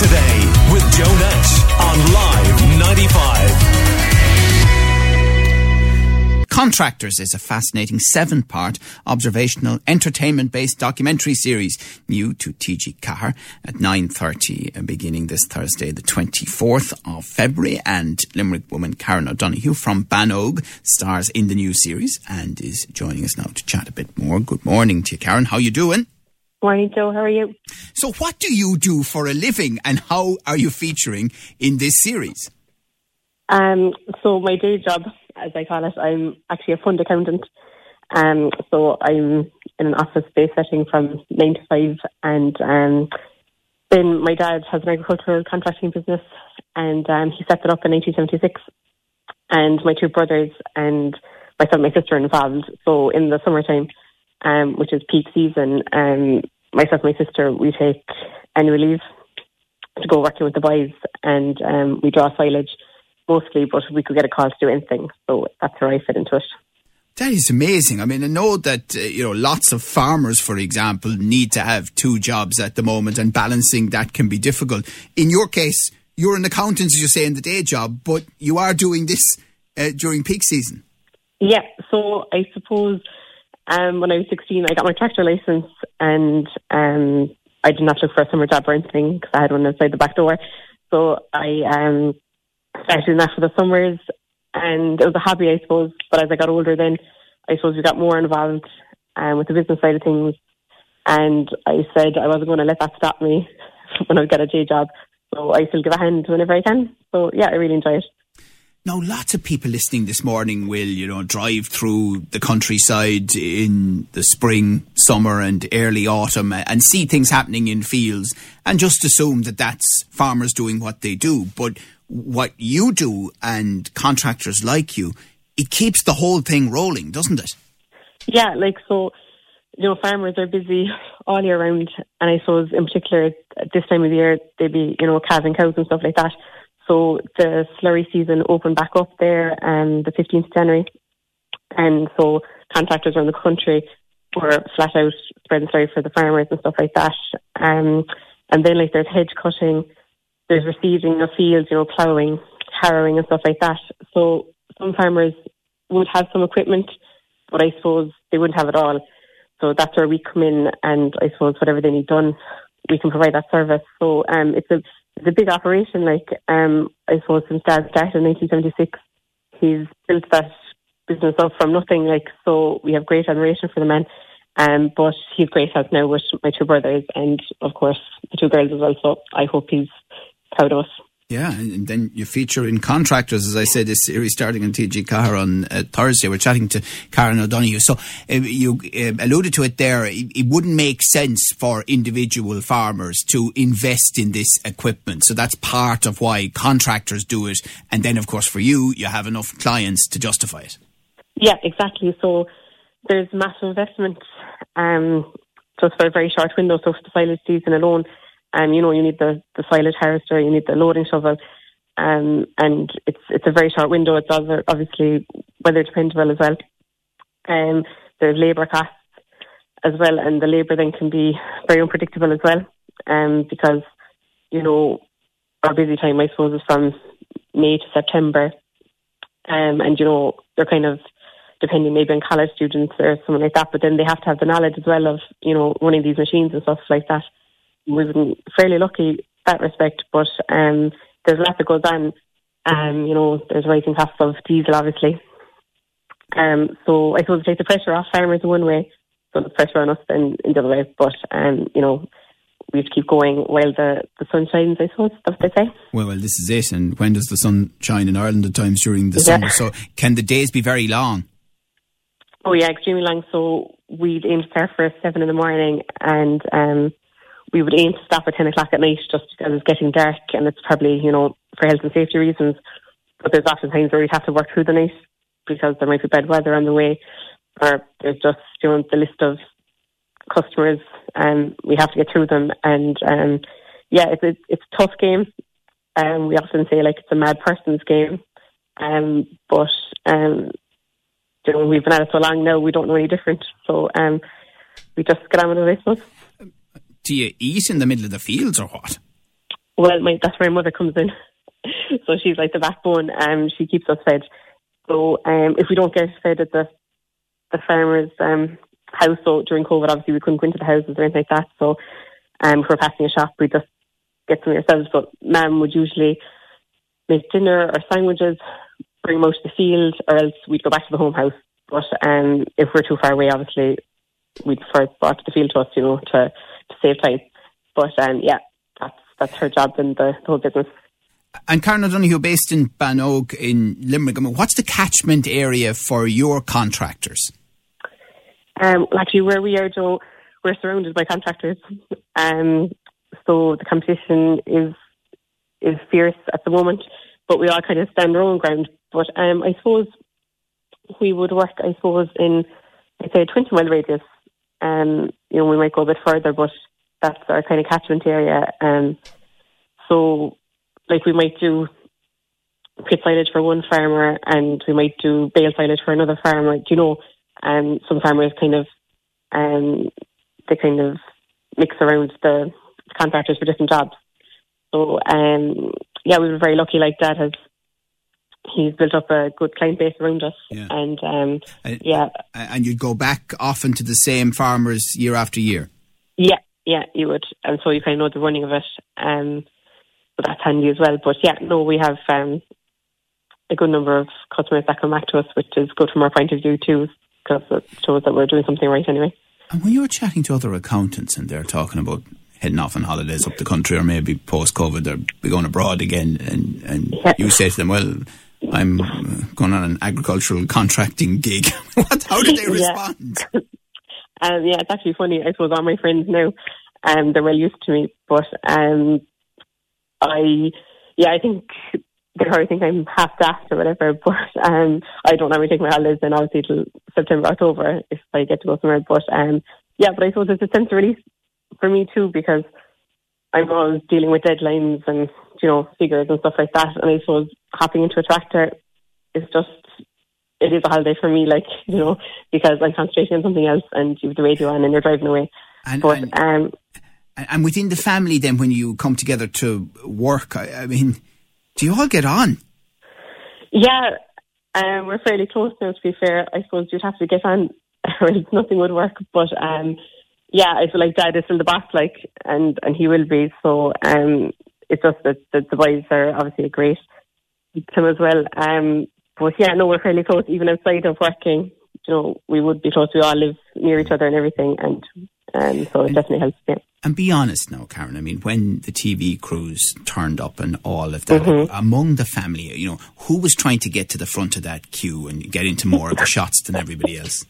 today with Joe Nash on Live 95. Contractors is a fascinating seven part observational entertainment based documentary series new to TG Ceathair at 9.30 uh, beginning this Thursday the 24th of February and Limerick woman Karen O'Donoghue from Bannog stars in the new series and is joining us now to chat a bit more. Good morning to you Karen, how you doing? Morning, Joe. How are you? So, what do you do for a living, and how are you featuring in this series? Um, so, my day job, as I call it, I'm actually a fund accountant. Um, so, I'm in an office-based setting from nine to five, and um, then my dad has an agricultural contracting business, and um, he set it up in 1976. And my two brothers and myself and my sister are involved. So, in the summertime um, which is peak season, um, myself and my sister, we take annual leave to go working with the boys and um, we draw silage mostly, but we could get a call to do anything. So that's where I fit into it. That is amazing. I mean, I know that uh, you know lots of farmers, for example, need to have two jobs at the moment, and balancing that can be difficult. In your case, you're an accountant, as you say, in the day job, but you are doing this uh, during peak season. Yeah. So I suppose um, when I was 16, I got my tractor license and um, I didn't have to look for a summer job or anything because I had one outside the back door. So I um, started doing that for the summers and it was a hobby, I suppose. But as I got older, then I suppose we got more involved um, with the business side of things. And I said I wasn't going to let that stop me when I get a day job. So I still give a hand whenever I can. So yeah, I really enjoy it. Now, lots of people listening this morning will, you know, drive through the countryside in the spring, summer, and early autumn and see things happening in fields and just assume that that's farmers doing what they do. But what you do and contractors like you, it keeps the whole thing rolling, doesn't it? Yeah, like so, you know, farmers are busy all year round, and I suppose in particular at this time of the year they'd be, you know, calving cows and stuff like that. So the slurry season opened back up there um, the 15th of January. And so contractors around the country were flat out spreading slurry for the farmers and stuff like that. Um, and then like there's hedge cutting, there's receiving of fields, you know, ploughing, harrowing and stuff like that. So some farmers would have some equipment, but I suppose they wouldn't have it all. So that's where we come in and I suppose whatever they need done, we can provide that service. So um, it's a it's a big operation. Like um, I suppose since Dad started in 1976, he's built that business up from nothing. Like so, we have great admiration for the man. Um, but he's great help now with my two brothers and of course the two girls as well. So I hope he's proud of us. Yeah, and then you feature in Contractors, as I said, this series starting on TG Ceathair on uh, Thursday. We're chatting to Karen O'Donoghue. So uh, you uh, alluded to it there. It, it, wouldn't make sense for individual farmers to invest in this equipment. So that's part of why contractors do it. And then, of course, for you, you have enough clients to justify it. Yeah, exactly. So there's massive investment um, just for a very short window. So for the silage season alone, um, you know, you need the, the silage harvester, you need the loading shovel, um, and it's it's a very short window. It's obviously weather dependable as well. Um, there's labour costs as well, and the labour then can be very unpredictable as well, um, because you know our busy time, I suppose, is from May to September, um, and you know they're kind of depending maybe on college students or something like that, but then they have to have the knowledge as well of you know running these machines and stuff like that we've been fairly lucky that respect, but um, there's a lot that goes on. Um, you know, there's rising costs of diesel, obviously. Um, so I suppose it takes the pressure off farmers in one way, so the pressure on us in, in the other way. But um, you know, we have to keep going while the, the sun shines, I suppose, that's what they say. Well, well, this is it. And when does the sun shine in Ireland at times during the yeah. summer? So can the days be very long? Oh, yeah, extremely long. So we'd aim to start for 7 in the morning and um, we would aim to stop at 10 o'clock at night just because it's getting dark and it's probably, you know, for health and safety reasons. But there's often times where we'd have to work through the night because there might be bad weather on the way or there's just, you know, the list of customers and we have to get through them. And, um, yeah, it's, a, it's a tough game. Um, we often say like it's a mad person's game. Um, but, um, you know, we've been at it so long now, we don't know any different. So, um, we just get on with it, I suppose do you eat in the middle of the fields or what? Well, my, that's where my mother comes in. so she's like the backbone. and she keeps us fed. So um, if we don't get fed at the the farmer's um, house, so during COVID, obviously we couldn't go into the houses or anything like that. So um, if we're passing a shop, we just get some ourselves. But Mum would usually make dinner or sandwiches, bring them out to the field, or else we'd go back to the home house. But um, if we're too far away, obviously we'd prefer brought to the field to us, you know, to save time. But um, yeah, that's that's her job in the, the whole business. And Karen O'Donoghue, based in Bannog in Limerick, I mean, what's the catchment area for your contractors? Um, actually, where we are, Joe, we're surrounded by contractors. Um, so the competition is is fierce at the moment, but we all kind of stand our own ground. But um, I suppose we would work, I suppose, in, I'd say, a 20 mile radius. Um, you know, we might go a bit further, but that's our kind of catchment area. Um, so like we might do pit silage for one farmer and we might do bale silage for another farmer. Do you know, um, some farmers kind of, um, they kind of mix around the contractors for different jobs. So, um, yeah, we were very lucky like that as he's built up a good client base around us. Yeah. And, um, And- yeah, And you'd go back often to the same farmers year after year. Yeah, yeah, you would. And so you kind of know the running of it. Um, so that's handy as well. But yeah, no, we have um, a good number of customers that come back to us, which is good from our point of view too, because it shows that we're doing something right anyway. And when you're chatting to other accountants and they're talking about heading off on holidays up the country or maybe post COVID they're be going abroad again and, and Yeah. you say to them, well, I'm uh, going on an agricultural contracting gig. what, how do they respond? Um, yeah, it's actually funny. I suppose all my friends now, um, they're well used to me, but um, I, yeah, I think they probably think I'm half daft or whatever. But um, I don't normally take my holidays then obviously till September, October if I get to go somewhere. But um, yeah, but I suppose it's a sense of relief for me too because I'm always dealing with deadlines and you know figures and stuff like that. And I suppose hopping into a tractor is just it is a holiday for me, like you know, because I'm concentrating on something else, and you have the radio on and you're driving away. And, But and, um, and within the family, then, when you come together to work, I, I mean, do you all get on? yeah, um, we're fairly close now. To be fair, I suppose you'd have to get on, or nothing would work. But um, yeah, I feel like Dad is still the boss, like, and and he will be. So um, it's just that the, the boys are obviously a great to him as well. Um, but yeah, no, we're fairly close, even outside of working. You know, we would be close. We all live near each other and everything, and um, so it definitely helps. Yeah. And be honest now, Karen. I mean, when the TV crews turned up and all of that, among the family, you know, who was trying to get to the front of that queue and get into more of the shots than everybody else?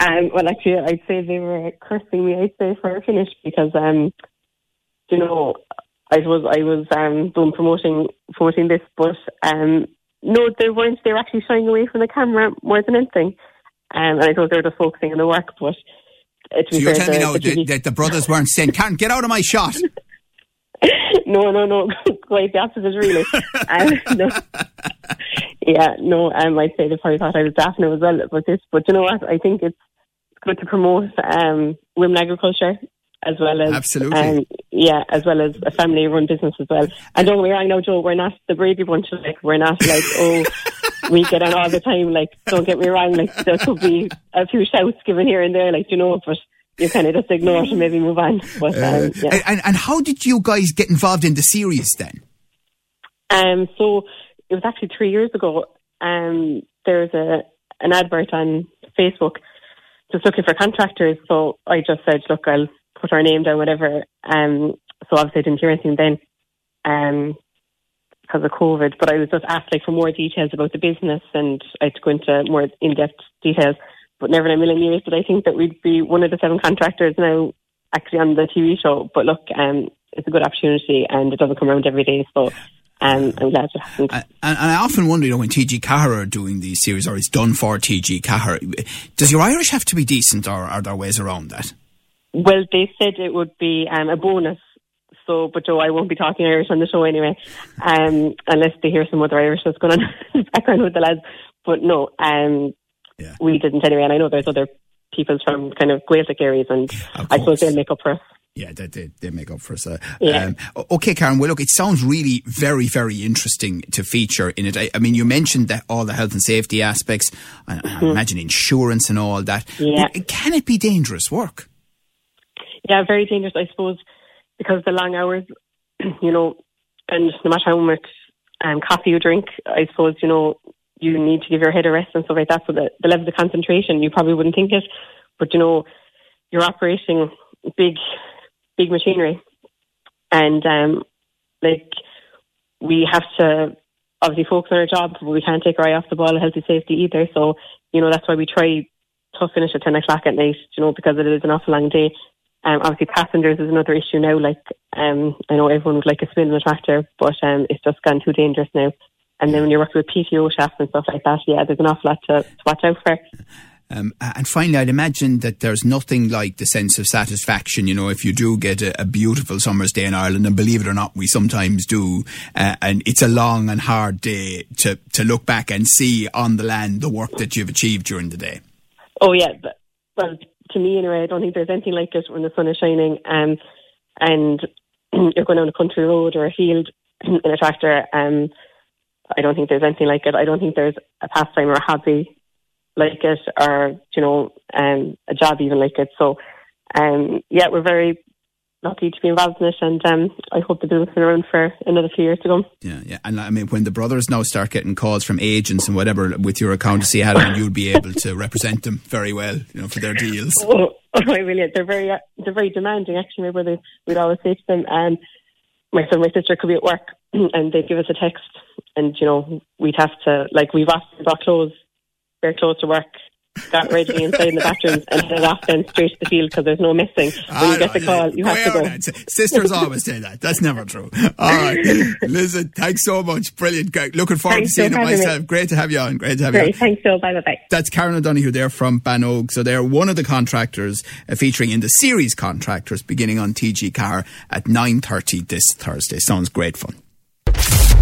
Um, well, actually, I'd say they were cursing me. I'd say for a finish because, um, you know, I was I was um, doing promoting promoting this, but um, no, they weren't. They were actually shying away from the camera more than anything. Um, and I thought they were just focusing on the work, but uh, So you're telling me the- now the that, that the brothers weren't saying, Karen, get out of my shot. no, no, no, quite the opposite, really. um, no. Yeah, no, um, I'd say they probably thought I was now as well about this, but you know what? I think it's good to promote um, women agriculture as well as Absolutely. um, yeah, as well as a family-run business as well. And don't get me wrong, now, Joe, we're not the Brady bunch. Like we're not like oh, we get on all the time. Like don't get me wrong, like there could be a few shouts given here and there, like you know, but you kind of just ignore it and maybe move on. But um, yeah. and, and, and how did you guys get involved in the series then? Um, so it was actually three years ago. Um, there was a an advert on Facebook just looking for contractors. So I just said, look, I'll put our name down, whatever. Um, so obviously I didn't hear anything then, um, because of COVID. But I was just asked like for more details about the business, and I had to go into more in depth details. But never in a million years did I think that we'd be one of the seven contractors now actually on the TV show. But look, um, it's a good opportunity, and it doesn't come around every day. So. Um, I'm glad it happened. And, and I often wonder, you know, when TG Ceathair are doing these series, or it's done for TG Ceathair, does your Irish have to be decent, or are there ways around that? Well, they said it would be um, a bonus. So, but Joe, I won't be talking Irish on the show anyway, um, unless they hear some other Irish that's going on in the background with the lads. But no, um, Yeah. we didn't anyway. And I know there's other people from kind of Gaelic areas, and I suppose they'll make up for us. Yeah, they, they, they make up for us. Uh, Yeah. Um, okay, Karen. Well, look, it sounds really very, very interesting to feature in it. I, I mean, you mentioned that all the health and safety aspects. I, I imagine insurance and all that. Mm-hmm. Yeah. But Can it be dangerous work? Yeah, very dangerous, I suppose, because the long hours, you know, and no matter how much um, coffee you drink, I suppose, you know, you need to give your head a rest and stuff like that. So the, the level of concentration, you probably wouldn't think it, but you know, you're operating big, big machinery, and um, like we have to obviously focus on our job, but we can't take our eye off the ball of healthy safety either. So you know, that's why we try to finish at ten o'clock at night, you know, because it is an awful long day. Um, obviously, passengers is another issue now. Like, um, I know everyone would like a spin in the tractor, but um, it's just gone too dangerous now. And then when you're working with PTO shafts and stuff like that, yeah, there's an awful lot to, to watch out for. Um, and finally, I'd imagine that there's nothing like the sense of satisfaction, you know, if you do get a, a beautiful summer's day in Ireland, and believe it or not, we sometimes do, uh, and it's a long and hard day to, to look back and see on the land the work that you've achieved during the day. Oh yeah, but, well, to me anyway, I don't think there's anything like it when the sun is shining, um, and you're going down a country road or a field in a tractor. Um, I don't think there's anything like it. I don't think there's a pastime or a hobby like it, or you know, um, a job even like it. So, um, yeah, we're very lucky to be involved in it, and um, I hope the business will be around for another few years to come. Yeah, yeah. And I mean, when the brothers now start getting calls from agents and whatever with your accountancy hat on, you'll be able to represent them very well, you know, for their deals. Oh, oh, I really, they're very, they're very demanding. Actually, my brother would always say to them, um, my son, my sister could be at work, and they'd give us a text, and you know, we'd have to like we've often brought clothes, wear clothes to work, got ready inside in the bathroom, and headed off then straight to the field because there's no missing. When you get the call, you have to go. Sisters always say that. That's never true. All right. Listen, thanks so much. Brilliant. Looking forward Thanks to seeing it having me. myself. Great to have you on. Great to have you on. Thanks. Bye, bye, bye. That's Karen O'Donoghue there from Banog. So they're one of the contractors uh, featuring in the series contractors beginning on TG Ceathair at 9.30 this Thursday. Sounds great fun.